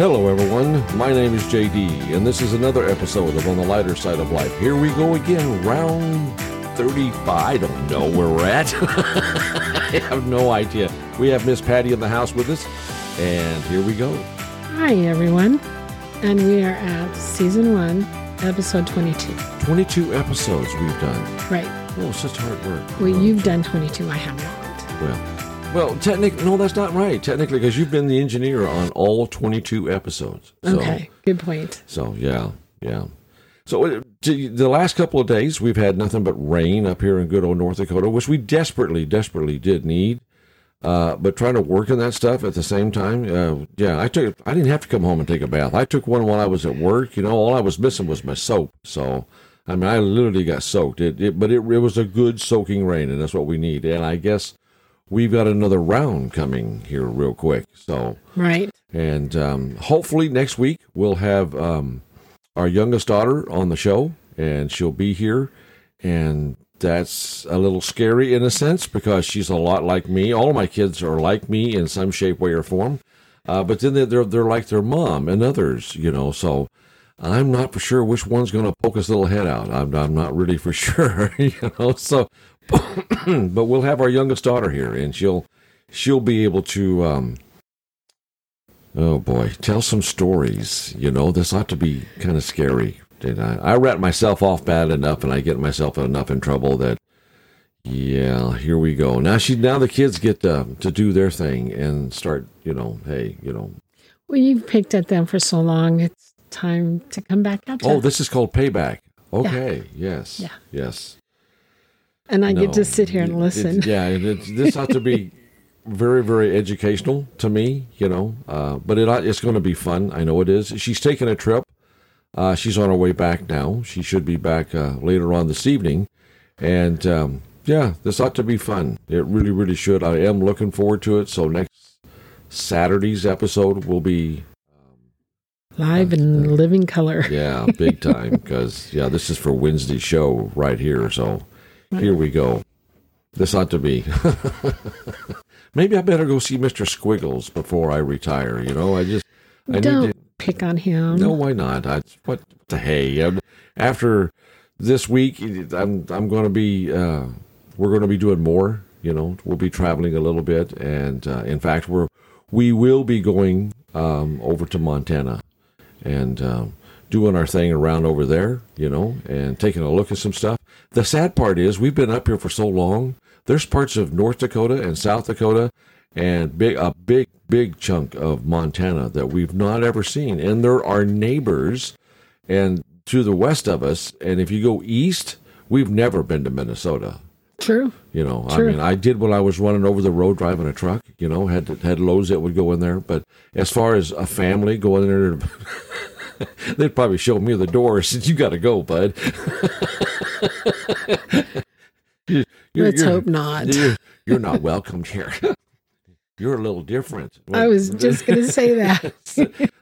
Hello, everyone. My name is JD, and this is another episode of On the Lighter Side of Life. Here we go again, round 35. I don't know where we're at. I have no idea. We have Miss Patty in the house with us, and here we go. Hi, everyone. And we are at season one, episode 22. 22 episodes we've done. Right. Oh, such hard work. Well, you've done 22. I have not. Well, well, technically, no, that's not right. Technically, because you've been the engineer on all 22 episodes. So, Okay. Good point. So, yeah, yeah. So, uh, the last couple of days, we've had nothing but rain up here in good old North Dakota, which we desperately, desperately did need. Uh, but trying to work in that stuff at the same time, uh, yeah, I took. I didn't have to come home and take a bath. I took one while I was at work. You know, all I was missing was my soap. So, I mean, I literally got soaked. It, it but it, it was a good soaking rain, and that's what we need. And I guess we've got another round coming here real quick. So, Right. and um, hopefully next week we'll have um, our youngest daughter on the show, and she'll be here. And that's a little scary in a sense because she's a lot like me. All of my kids are like me in some shape, way, or form. Uh, but then they're, they're they're like their mom and others, you know. So I'm not for sure which one's going to poke his little head out. I'm I'm not really for sure, you know. So, but we'll have our youngest daughter here, and she'll she'll be able to. Um, Oh boy, tell some stories. You know, this ought to be kind of scary. And I, I rat myself off bad enough, and I get myself enough in trouble that, yeah, here we go. Now she, now the kids get to, to do their thing and start. You know, hey, you know, Well, you've picked at them for so long. It's time to come back you. oh, this is called payback. Okay, yes, Yeah. yes. And I No, get to sit here and listen. it- yeah, it, it- this ought to be very, very educational to me, you know. Uh, but it it's going to be fun. I know it is. She's taking a trip. Uh, she's on her way back now. She should be back uh, later on this evening, and um, yeah, this ought to be fun. It really, really should. I am looking forward to it. So next Saturday's episode will be Live in living color. yeah, big time because yeah, this is for Wednesday's show right here. So here we go. This ought to be. Maybe I better go see Mister Squiggles before I retire. You know, I just I Don't need to. pick on him. No, why not? I what the hey? Um, After this week, I'm I'm going to be uh, we're going to be doing more. You know, we'll be traveling a little bit, and uh, in fact, we're we will be going um, over to Montana and um, doing our thing around over there, you know, and taking a look at some stuff. The sad part is we've been up here for so long. There's parts of North Dakota and South Dakota and big a big big chunk of Montana that we've not ever seen, and there are neighbors and to the west of us. And if you go east, we've never been to Minnesota. True. You know, I mean, I did when I was running over the road driving a truck. You know, had had loads that would go in there. But as far as a family going in there, they'd probably show me the door. Said, "You got to go, bud." You- you're- Let's you're- hope not. You're, you're not welcomed here. You're a little different. I was just going to say that.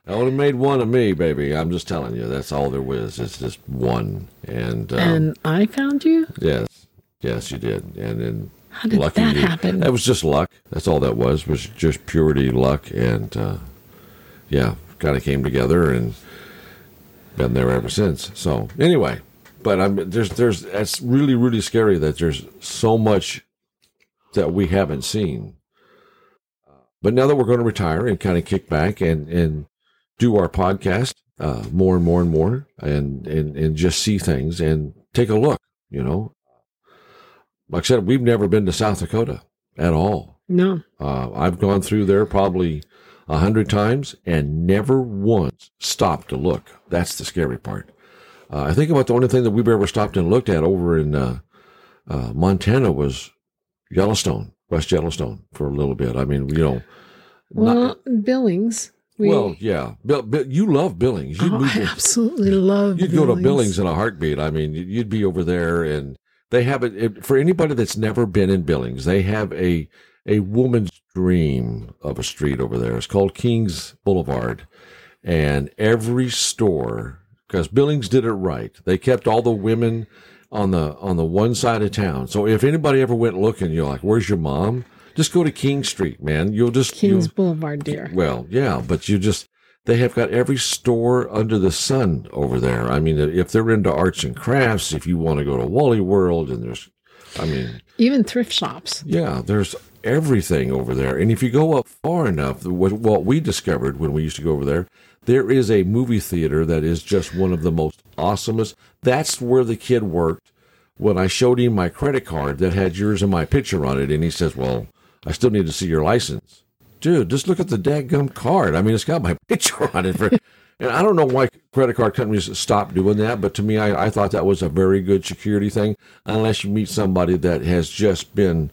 I only made one of me, baby. I'm just telling you. That's all there was. It's just one. And, um, and I found you? yes, yes, you did. And then How did lucky that you- happen? That was just luck. That's all that was. Was just purity luck, and uh, yeah, kind of came together and been there ever since. So anyway, but I'm there's there's it's really really scary that there's so much that we haven't seen. But now that we're going to retire and kind of kick back and and do our podcast uh, more and more and more and and and just see things and take a look, you know. Like I said, we've never been to South Dakota at all. No. Uh, I've gone through there probably a hundred times and never once stopped to look. That's the scary part. Uh, I think about the only thing that we've ever stopped and looked at over in uh, uh, Montana was Yellowstone, West Yellowstone, for a little bit. I mean, you know, Well, Billings. We, well, yeah, Bill, Bill, you love Billings. You'd, oh, I to- absolutely love Billings. you'd go to Billings in a heartbeat. I mean, you'd be over there, and they have it it- for anybody that's never been in Billings. They have a a woman's dream of a street over there. It's called Kings Boulevard, and every store because Billings did it right. They kept all the women on the on the one side of town. So if anybody ever went looking, you're like, "Where's your mom?" Just go to King Street, man. You'll just Kings you'll- Boulevard, dear. well, yeah, but you just they have got every store under the sun over there. I mean, if they're into arts and crafts, if you want to go to Wally World, and there's, I mean, Even thrift shops. yeah, there's everything over there. And if you go up far enough, what, what we discovered when we used to go over there, there is a movie theater that is just one of the most awesomest. That's where the kid worked when I showed him my credit card that had yours and my picture on it. And he says, Well, I still need to see your license. Dude, just look at the dadgum card. I mean, it's got my picture on it. For, and I don't know why credit card companies stopped doing that, but to me, I, I thought that was a very good security thing, unless you meet somebody that has just been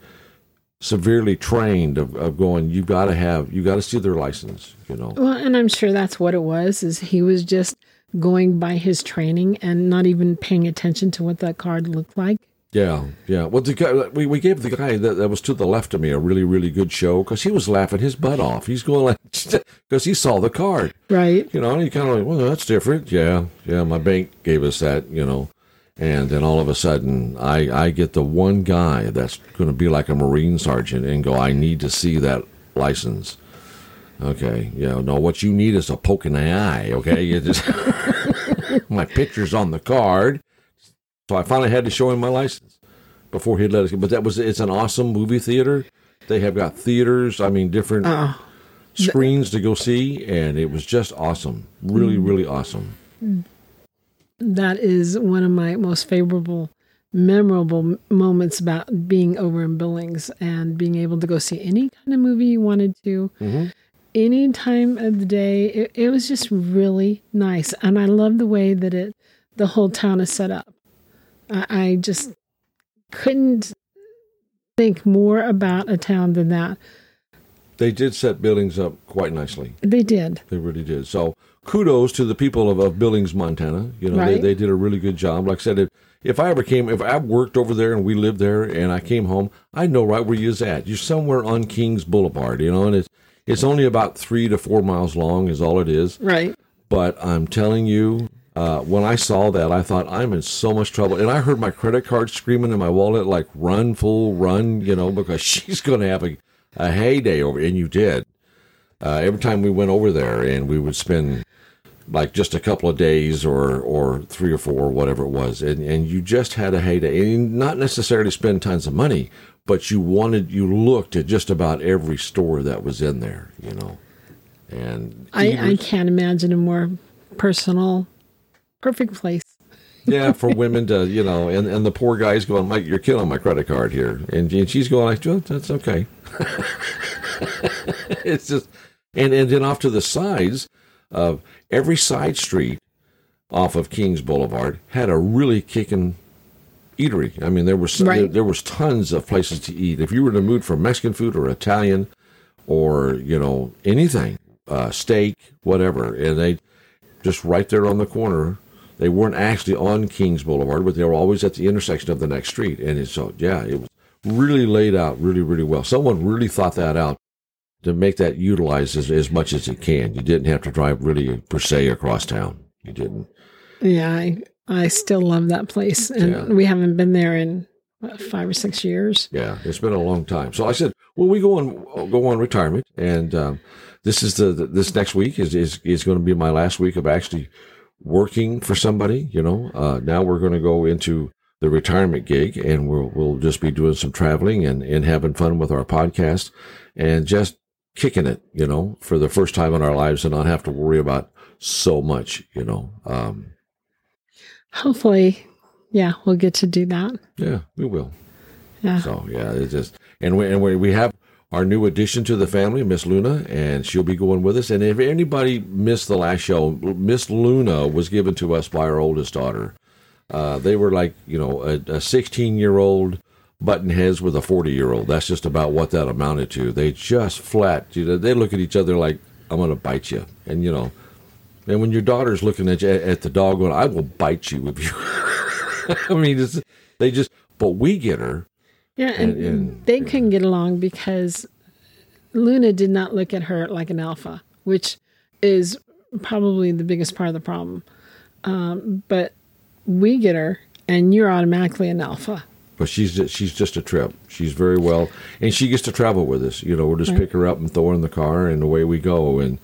severely trained of, of going, you've got to have, you got to see their license, you know. Well, and I'm sure that's what it was. Is he was just going by his training and not even paying attention to what that card looked like. Yeah, yeah. Well, the guy we, we gave the guy that, that was to the left of me a really really good show because he was laughing his butt off. He's going like because he saw the card, Right. you know, and he kind of like, well, that's different. Yeah, yeah. My bank gave us that, you know, and then all of a sudden, I I get the one guy that's going to be like a marine sergeant and go, I need to see that license. Okay, yeah. No, what you need is a poke in the eye. Okay, you just my picture's on the card. So I finally had to show him my license before he'd let us. Go. But that was it's an awesome movie theater. They have got theaters. I mean, different Oh, screens to go see, and it was just awesome. Really, really awesome. that is one of my most favorable, memorable moments about being over in Billings and being able to go see any kind of movie you wanted to, Mhm. any time of the day. It, it was just really nice, and I love the way that it, the whole town is set up. I, just couldn't think more about a town than that. They did set Billings up quite nicely. They did. They really did. So kudos to the people of, of Billings, Montana. You know, they, Right. they did a really good job. Like I said, if, if I ever came, if I worked over there and we lived there and I came home, I know right where you're at. You're somewhere on Kings Boulevard, you know, and it's, it's only about three to four miles long is all it is. Right. But I'm telling you, uh, when I saw that, I thought I'm in so much trouble. And I heard my credit card screaming in my wallet, like "Run, fool, run!" You know, because she's going to have a, a heyday over. And you did. Uh, every time we went over there, and we would spend like just a couple of days, or or three or four, whatever it was, and and you just had a heyday. And not necessarily spend tons of money, but you wanted, you looked at just about every store that was in there. You know, and I, I can't imagine a more personal, perfect place. yeah, for women to, you know, and, and the poor guy's going, Mike, you're killing my credit card here. And, and she's going like, "Oh, that's okay. it's just, and, and then off to the sides of every side street off of Kings Boulevard had a really kicking eatery. I mean, there was there, Right. there was tons of places to eat. If you were in the mood for Mexican food or Italian or, you know, anything, uh, steak, whatever, and they just right there on the corner. They weren't actually on Kings Boulevard, but they were always at the intersection of the next street. And so, yeah, it was really laid out really, really well. Someone really thought that out to make that utilized as, as much as it can. You didn't have to drive really per se across town. You didn't. Yeah, I, I still love that place. And Yeah. we haven't been there in what, five or six years. Yeah, it's been a long time. So I said, well, we go on go on retirement, and um, this is the, the this next week is is is going to be my last week of actually working for somebody. You know, uh, now we're going to go into the retirement gig, and we'll we'll just be doing some traveling and and having fun with our podcast, and just kicking it. You know, for the first time in our lives, and not have to worry about so much. You know, um, Hopefully, yeah, we'll get to do that. yeah, we will. Yeah. So yeah, it's just and we and we, we have our new addition to the family, Miss Luna, and she'll be going with us. And if anybody missed the last show, Miss Luna was given to us by our oldest daughter. Uh, they were like you know a 16 year old button heads with a 40 year old. That's just about what that amounted to. They just flat. You know, they look at each other like I'm going to bite you, and you know. And when your daughter's looking at you, at the dog, going, "I will bite you if you." I mean, they just. But we get her. Yeah, and, And- and- they couldn't get along because Luna did not look at her like an alpha, which is probably the biggest part of the problem. Um, but we get her, and you're automatically an alpha. But she's just, she's just a trip. She's very well, and she gets to travel with us. You know, we'll just Right. pick her up and throw her in the car, and away we go. And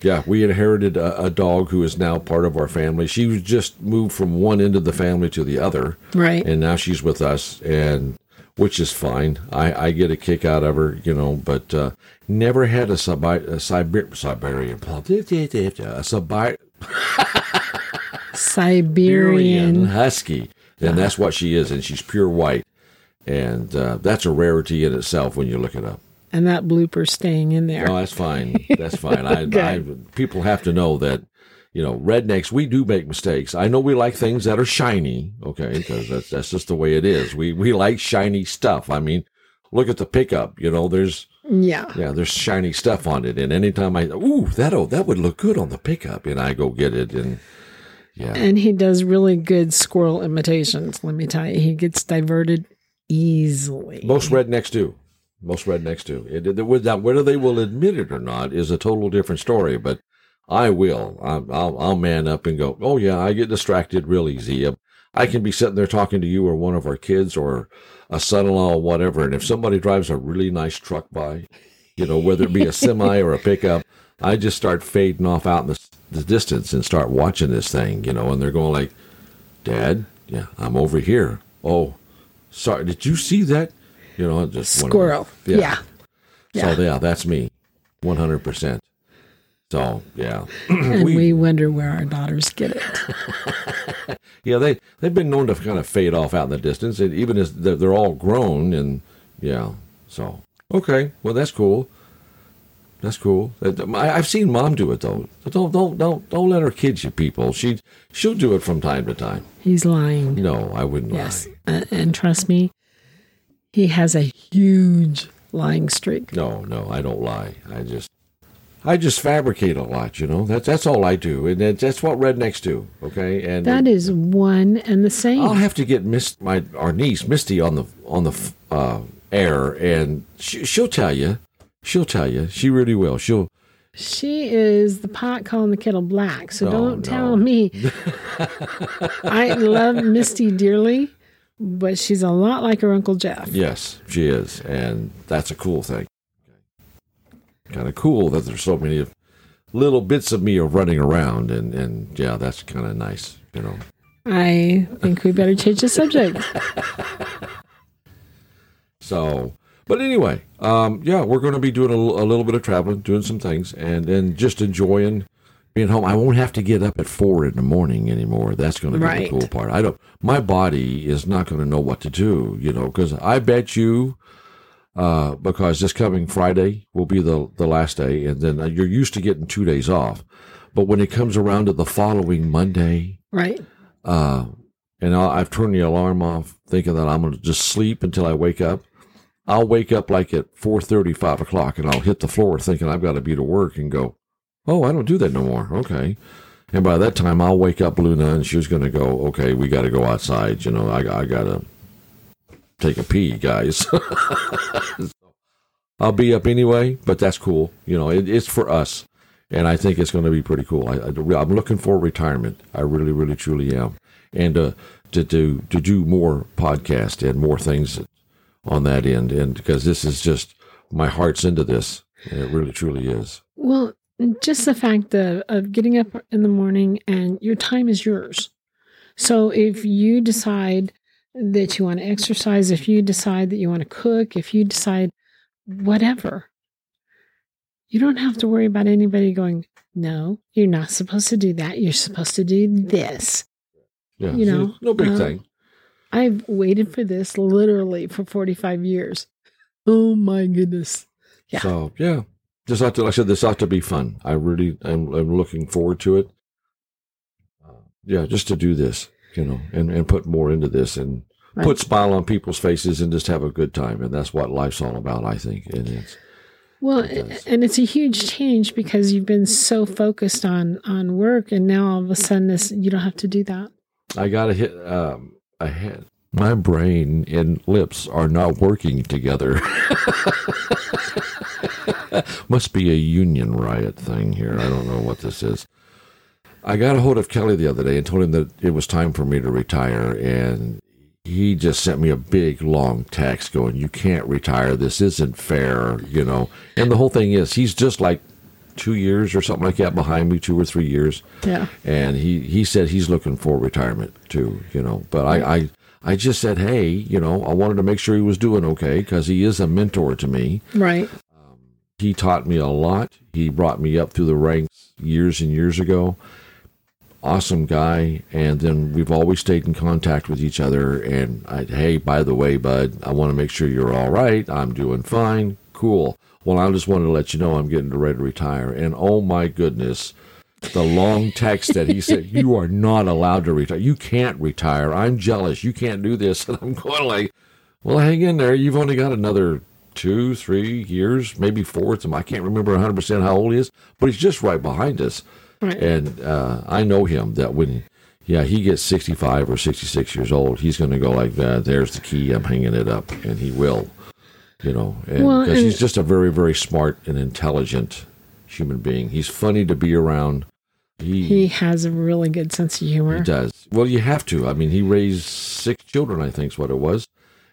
Yeah, we inherited a, a, dog who is now part of our family. She was just moved from one end of the family to the other, right? And now she's with us, and which is fine. I, I get a kick out of her, you know, but uh, never had a, Sibi- a Siber- Siberian, a Siberian, Siberian husky, and that's what she is, and she's pure white, and uh, that's a rarity in itself when you look it up and that blooper staying in there. No, that's fine. That's fine. I, I, people have to know that, you know, rednecks, we do make mistakes. I know we like things that are shiny, okay, because that's, that's just the way it is. We, we like shiny stuff. I mean, look at the pickup, you know, there's, yeah, yeah, there's shiny stuff on it. And anytime I, ooh, that, oh, that would look good on the pickup. And I go get it. And, yeah. And he does really good squirrel imitations. Let me tell you, he gets diverted easily. Most rednecks do. Most rednecks do. It, it, whether they will admit it or not is a total different story. But I will. I'll, I'll man up and go. Oh yeah, I get distracted real easy. I can be sitting there talking to you or one of our kids or a son-in-law or whatever, and if somebody drives a really nice truck by, you know, whether it be a semi or a pickup, I just start fading off out in the, the distance and start watching this thing, you know, and they're going like, "Dad, yeah, I'm over here." Oh, sorry, did you see that? You know, just squirrel. Yeah. yeah. yeah. So yeah, that's me, one hundred percent. So yeah, and we, we, wonder where our daughters get it. yeah, they they've been known to kind of fade off out in the distance, and even as they're, they're all grown, and yeah. So okay, well that's cool. That's cool. I've seen mom do it though. Don't don't don't don't let her kid you, people. She she'll do it from time to time. He's lying. No, I wouldn't yes. lie. Uh, and trust me, he has a huge lying streak. No, no, I don't lie. I just I just fabricate a lot, you know. That's that's all I do, and that's what rednecks do. Okay, and that is one and the same. I'll have to get Miss my our niece Misty on the on the uh, air, and she, she'll tell you. She'll tell you. She really will. She'll. She is the pot calling the kettle black. So oh, don't no. tell me. I love Misty dearly, but she's a lot like her Uncle Jeff. Yes, she is. And that's a cool thing. Kind of cool that there's so many little bits of me are running around. And, and yeah, that's kind of nice, you know. I think we better change the subject. so, but anyway, um, yeah, we're going to be doing a, a little bit of traveling, doing some things, and then just enjoying being home. I won't have to get up at four in the morning anymore. That's going to be right. the cool part. I don't. My body is not going to know what to do. You know, because I bet you, uh, because this coming Friday will be the the last day, and then you're used to getting two days off. But when it comes around to the following Monday, right? Uh, and i have turned the alarm off, thinking that I'm going to just sleep until I wake up. I'll wake up like at four thirty, five o'clock, and I'll hit the floor thinking I've got to be to work and go, Oh, I don't do that no more. Okay. And by that time, I'll wake up Luna and she was going to go, okay, we got to go outside. You know, I, I got to take a pee, guys. I'll be up anyway, but that's cool. You know, it, it's for us. And I think it's going to be pretty cool. I, am looking for retirement. I really, really, truly am. And uh, to, to, to do more podcast and more things on that end. And because this is just, my heart's into this. it really, truly is. Well, just the fact of, of getting up in the morning and your time is yours. So if you decide that you want to exercise, if you decide that you want to cook, if you decide whatever, you don't have to worry about anybody going, no, you're not supposed to do that. You're supposed to do this. Yeah, you know, no big uh, thing. I've waited for this literally for 45 years. Oh my goodness. Yeah. So, yeah, this ought to, like I said, this ought to be fun. I really am I'm looking forward to it. Uh, yeah, just to do this, you know, and, and put more into this and right. put smile on people's faces and just have a good time. And that's what life's all about, I think. And it's, well, it and it's a huge change because you've been so focused on on work, and now all of a sudden, this you don't have to do that. I got to hit um, ahead. My brain and lips are not working together. Must be a union riot thing here. I don't know what this is. I got a hold of Kelly the other day and told him that it was time for me to retire, and he just sent me a big long text going, "You can't retire. This isn't fair," you know. And the whole thing is, he's just like two years or something like that behind me, two or three years. Yeah. And he, he said he's looking for retirement too, you know. But I, I, I just said, hey, you know, I wanted to make sure he was doing okay because he is a mentor to me. Right. He taught me a lot. He brought me up through the ranks years and years ago. Awesome guy. And then we've always stayed in contact with each other. And I, hey, by the way, bud, I want to make sure you're all right. I'm doing fine. Cool. Well, I just wanted to let you know I'm getting ready to retire. And oh my goodness, the long text that he said, You are not allowed to retire. You can't retire. I'm jealous. You can't do this. And I'm going like, Well, hang in there. You've only got another two, three years, maybe four. It's- I can't remember 100% how old he is, but he's just right behind us. Right. And uh, I know him that when, yeah, he gets 65 or 66 years old, he's going to go like that. There's the key. I'm hanging it up. And he will, you know, and Well, because he's just a very, very smart and intelligent human being. He's funny to be around. He, He has a really good sense of humor. he does. Well, you have to. I mean, he raised six children, I think is what it was.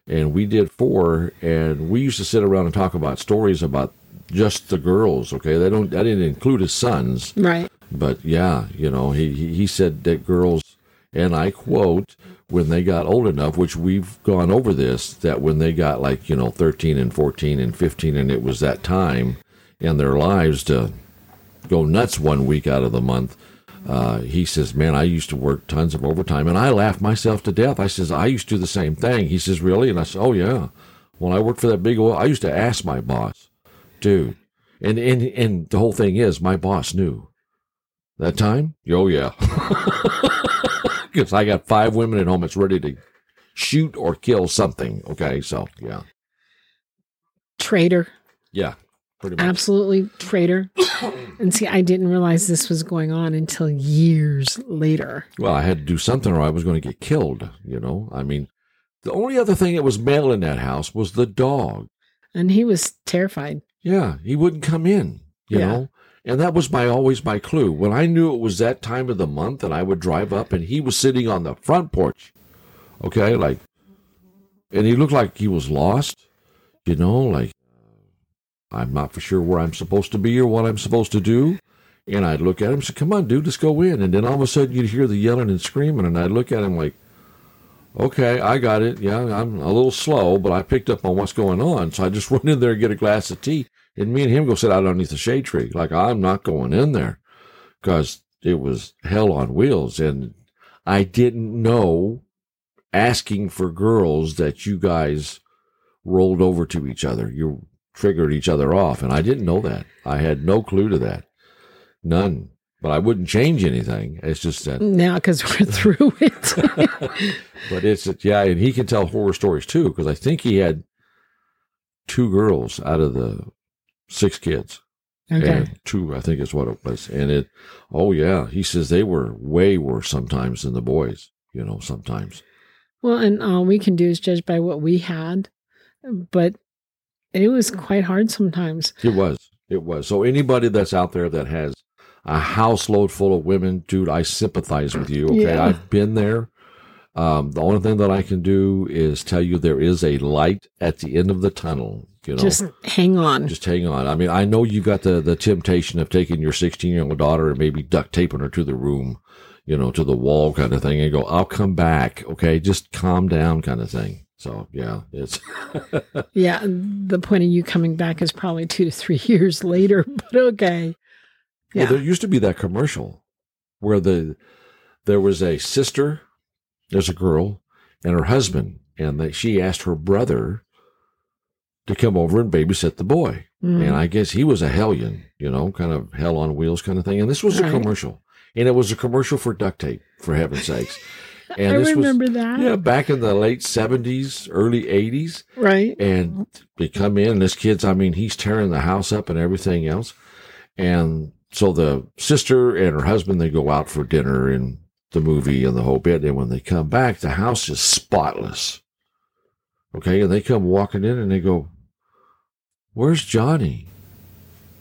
And we did four. And we used to sit around and talk about stories about just the girls. Okay. They don't, I didn't include his sons. Right. But yeah, you know, he, he he said that girls, and I quote, when they got old enough, which we've gone over this, that when they got like, you know, 13 and 14 and 15, and it was that time in their lives to go nuts one week out of the month. Uh, he says, "Man, I used to work tons of overtime, and I laughed myself to death." I says, "I used to do the same thing." He says, "Really?" And I said, "Oh yeah." When I worked for that big oil, I used to ask my boss, "Dude," and and and the whole thing is, my boss knew that time. Oh yeah, because I got five women at home that's ready to shoot or kill something. Okay, so yeah, Traitor. yeah, pretty much. Absolutely traitor. and see, I didn't realize this was going on until years later. Well, I had to do something or I was going to get killed, you know? I mean, the only other thing that was male in that house was the dog. And he was terrified. Yeah, he wouldn't come in, you Yeah. know? And that was my always my clue. When I knew it was that time of the month and I would drive up and he was sitting on the front porch. Okay, like and he looked like he was lost, you know, like I'm not for sure where I'm supposed to be or what I'm supposed to do. And I'd look at him and say, Come on, dude, let's go in. And then all of a sudden you'd hear the yelling and screaming, and I'd look at him like, Okay, I got it. Yeah, I'm a little slow, but I picked up on what's going on. So I just went in there and get a glass of tea. And me and him go sit out underneath the shade tree. Like, I'm not going in there because it was hell on wheels. And I didn't know asking for girls that you guys rolled over to each other. You triggered each other off. And I didn't know that. I had no clue to that. None. But I wouldn't change anything. It's just that Now, because we're through it. but it's yeah, and he can tell horror stories too because I think he had two girls out of the six kids, okay. and two I think is what it was. And it, oh yeah, he says they were way worse sometimes than the boys. You know, sometimes. Well, and all we can do is judge by what we had. But it was quite hard sometimes. It was. It was. So anybody that's out there that has a house load full of women, dude, I sympathize with you. Okay, Yeah. I've been there. Um, the only thing that I can do is tell you there is a light at the end of the tunnel. You know, Just hang on. just hang on. I mean, I know you got the the temptation of taking your 16 year old daughter and maybe duct taping her to the room, you know, to the wall kind of thing, and go, "I'll come back." Okay, just calm down, kind of thing. So yeah, it's yeah. The point of you coming back is probably two to three years later, but okay. Well, Yeah. there used to be that commercial where the there was a sister, there's a girl, and her husband, and they, she asked her brother to come over and babysit the boy. Mm. And I guess he was a hellion, you know, kind of hell on wheels kind of thing. And this was a commercial, and it was a commercial for duct tape, for heaven's sakes. And I this remember was that. yeah back in the late seventies, early eighties. Right. and they come in and this kid's i mean he's tearing the house up and everything else. And so the sister and her husband they go out for dinner and the movie and the whole bit. And when they come back the house is spotless. Okay? And they come walking in and they go where's johnny?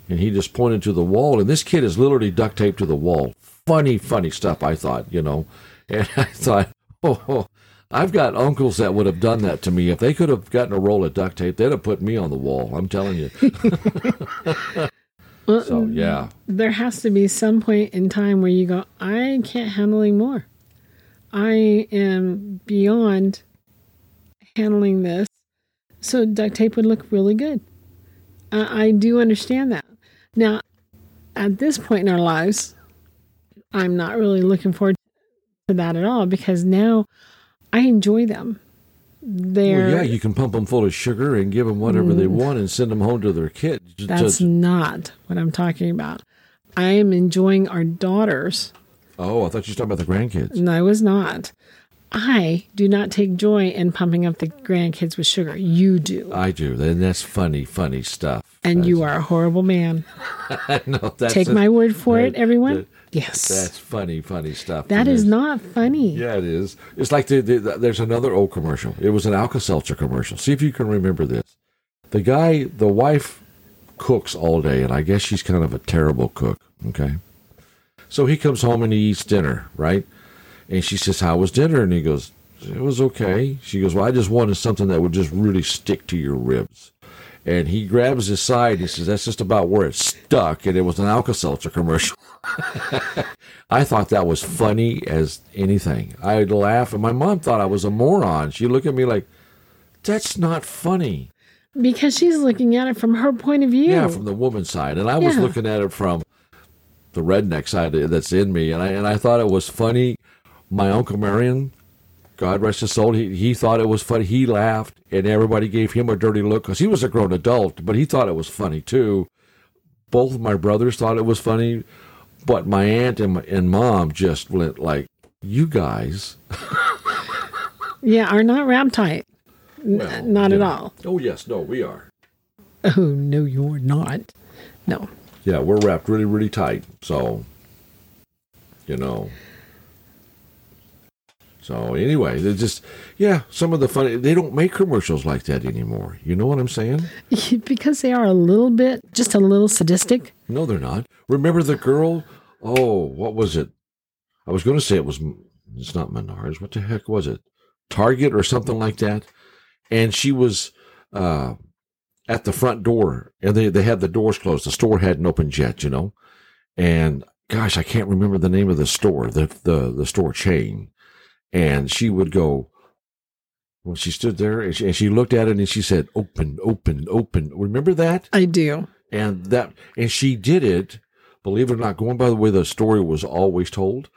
And he just pointed to the wall. And this kid is literally duct taped to the wall. Funny funny stuff i thought you know and i thought oh, oh I've got uncles that would have done that to me. If they could have gotten a roll of duct tape, they'd have put me on the wall. I'm telling you. Well, So, yeah. Yeah. there has to be some point in time where you go, I can't handle anymore. I am beyond handling this. So duct tape would look really good. I, I do understand that. Now, at this point in our lives, I'm not really looking forward to that at all because now I enjoy them. They're Well, yeah, you can pump them full of sugar and give them whatever they mm. want and send them home to their kids. That's just- not what I'm talking about. I am enjoying our daughters oh, I thought you were talking about the grandkids. No, I was not. I do not take joy in pumping up the grandkids with sugar. You do. I do, and that's funny, funny stuff. and you are a horrible man. I know that's Take a- my word for it, everyone. that- yes. That's funny, funny stuff. That is not funny. Yeah, it is. It's like the, the, there's another old commercial. It was an Alka Seltzer commercial. See if you can remember this. The guy, the wife cooks all day, and I guess she's kind of a terrible cook. Okay. So he comes home and he eats dinner, right? And she says, How was dinner? And he goes, It was okay. She goes, Well, I just wanted something that would just really stick to your ribs. And he grabs his side. He says, That's just about where it stuck. And it was an Alka Seltzer commercial. I thought that was funny as anything. I'd laugh, and my mom thought I was a moron. She looked at me like, "That's not funny." Because she's looking at it from her point of view. Yeah, from the woman's side, and I was looking at it from the redneck side that's in me, and I and I thought it was funny. My uncle Marion, God rest his soul, he he thought it was funny. He laughed, and everybody gave him a dirty look because he was a grown adult, but he thought it was funny too. Both of my brothers thought it was funny, but my aunt and my, and mom just went like, "You guys." yeah, are not wrap tight. N- Well, not at all. Oh yes, no, we are. Oh, no, you're not. No. Yeah, we're wrapped really, really tight. So, you know. So anyway, they just yeah, some of the funny they don't make commercials like that anymore. You know what I'm saying? because they are a little bit, just a little sadistic. No, they're not. Remember the girl? Oh, what was it? I was going to say it was. It's not Menards. What the heck was it? Target or something like that. And she was uh, at the front door, and they they had the doors closed. The store hadn't opened yet, you know. And gosh, I can't remember the name of the store, the the the store chain. And she would go. Well, she stood there and she, and she looked at it and she said, "Open, open, open." Remember that? I do. and that and she did it believe it or not going by the way the story was always told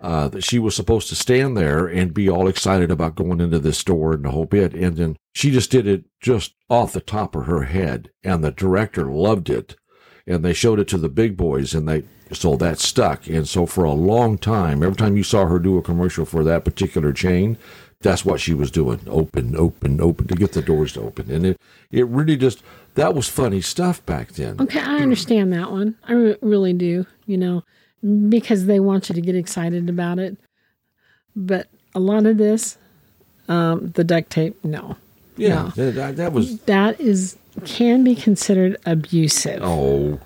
uh, that she was supposed to stand there and be all excited about going into this store and the whole bit and then she just did it just off the top of her head and the director loved it and they showed it to the big boys and they so that stuck and so for a long time every time you saw her do a commercial for that particular chain that's what she was doing open open open to get the doors to open and it it really just that was funny stuff back then Okay, I understand that one. I re- really do, you know, because they want you to get excited about it. But a lot of this, um, the duct tape, no. Yeah No. that, that, that was That is can be considered abusive. oh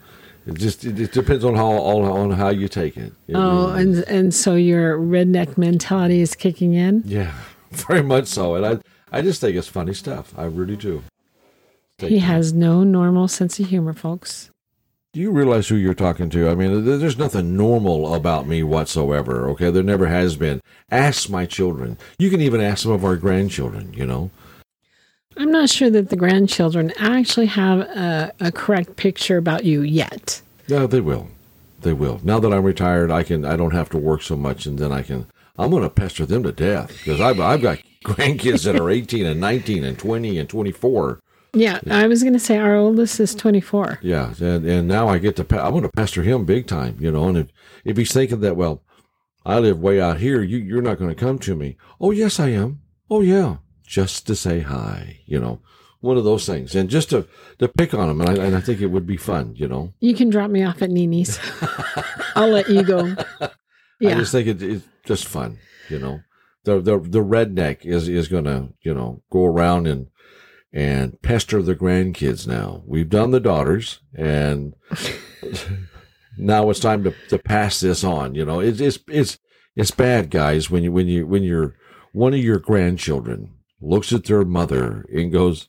it just it, it depends on how all on how you take it It Oh, really- and and so your redneck mentality is kicking in. yeah very much so and i i just think it's funny stuff i really do He has no normal sense of humor, folks. Do you realize who you're talking to? I mean, there's nothing normal about me whatsoever. Okay, there never has been. Ask my children. You can even ask some of our grandchildren. You know. I'm not sure that the grandchildren actually have a, a correct picture about you yet. Yeah, they will. They will. Now that I'm retired, I can. I don't have to work so much, and then I can. I'm going to pester them to death because I've I've got grandkids that are 18 and 19 and 20 and 24. Yeah, I was going to say our oldest is 24. Yeah, and and now I get to. I'm going to pester him big time. You know, and if if he's thinking that, well, I live way out here, you you're not going to come to me. Oh yes, I am. Oh yeah, just to say hi. You know, one of those things, and just to to pick on them, and I and I think it would be fun. You know. You can drop me off at Nini's. I'll let you go. I Yeah. just think it, it's just fun, you know. The the the redneck is is gonna you know go around and and pester the grandkids. Now we've done the daughters, and now it's time to, to pass this on. You know, it's it's it's it's bad, guys. When you when you when you're one of your grandchildren looks at their mother and goes,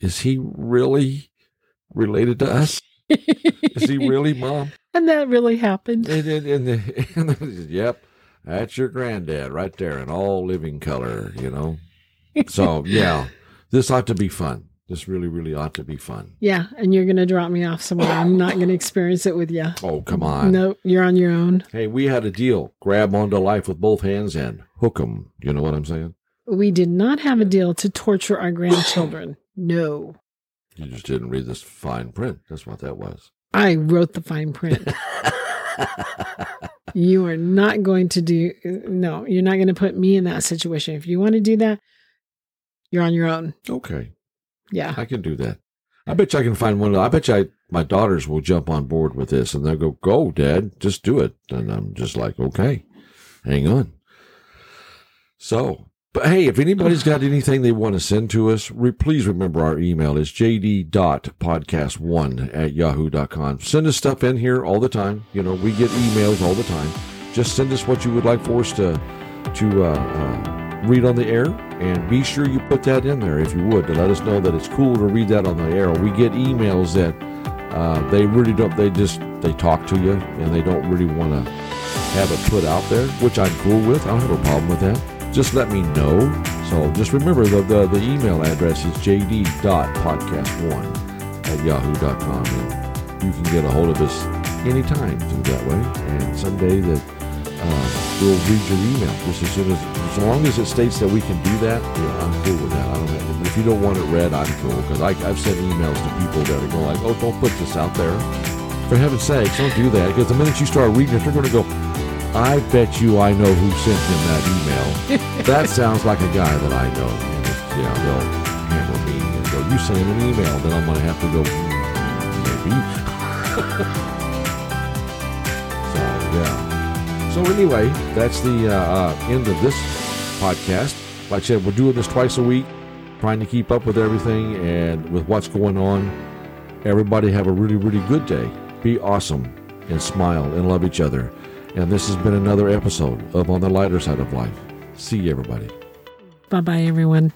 "Is he really related to us?" Is he really, Mom? And that really happened. And, and, and, the, and the, yep, that's your granddad right there in all living color, you know? So, yeah, this ought to be fun. This really, really ought to be fun. Yeah, and you're going to drop me off somewhere. I'm not going to experience it with you. Oh, come on. Nope, you're on your own. Hey, we had a deal. Grab onto life with both hands and hook 'em. You know what I'm saying? We did not have a deal to torture our grandchildren. No. You just didn't read this fine print. That's what that was. I wrote the fine print. you are not going to do, no, you're not going to put me in that situation. If you want to do that, you're on your own. Okay. Yeah. I can do that. I bet you I can find one. I bet you I, my daughters will jump on board with this and they'll go, go, dad, just do it. And I'm just like, okay, hang on. So, but hey, if anybody's got anything they want to send to us, re- please remember our email is jd.podcast1 at yahoo.com. Send us stuff in here all the time. You know, we get emails all the time. Just send us what you would like for us to, to, uh, uh, read on the air and be sure you put that in there if you would to let us know that it's cool to read that on the air we get emails that uh, they really don't they just they talk to you and they don't really want to have it put out there which i'm cool with i don't have a problem with that just let me know so just remember the, the, the email address is jd.podcast1 at yahoo.com and you can get a hold of us anytime through that way and someday that uh, we'll read your email just as soon as as long as it states that we can do that. Know, I'm cool with that. I don't have, if you don't want it read, I'm cool because I've sent emails to people that are going like, "Oh, don't put this out there." For heaven's sakes, don't do that because the minute you start reading it, they're going to go. I bet you I know who sent him that email. that sounds like a guy that I know. And yeah, they'll hammer me and go, "You sent him an email." Then I'm going to have to go, "Hmm, maybe. so yeah. So anyway, that's the uh, uh, end of this podcast. Like I said, we're doing this twice a week, trying to keep up with everything and with what's going on. Everybody have a really, really good day. Be awesome and smile and love each other. And this has been another episode of On the Lighter Side of Life. See you, everybody. Bye bye, everyone.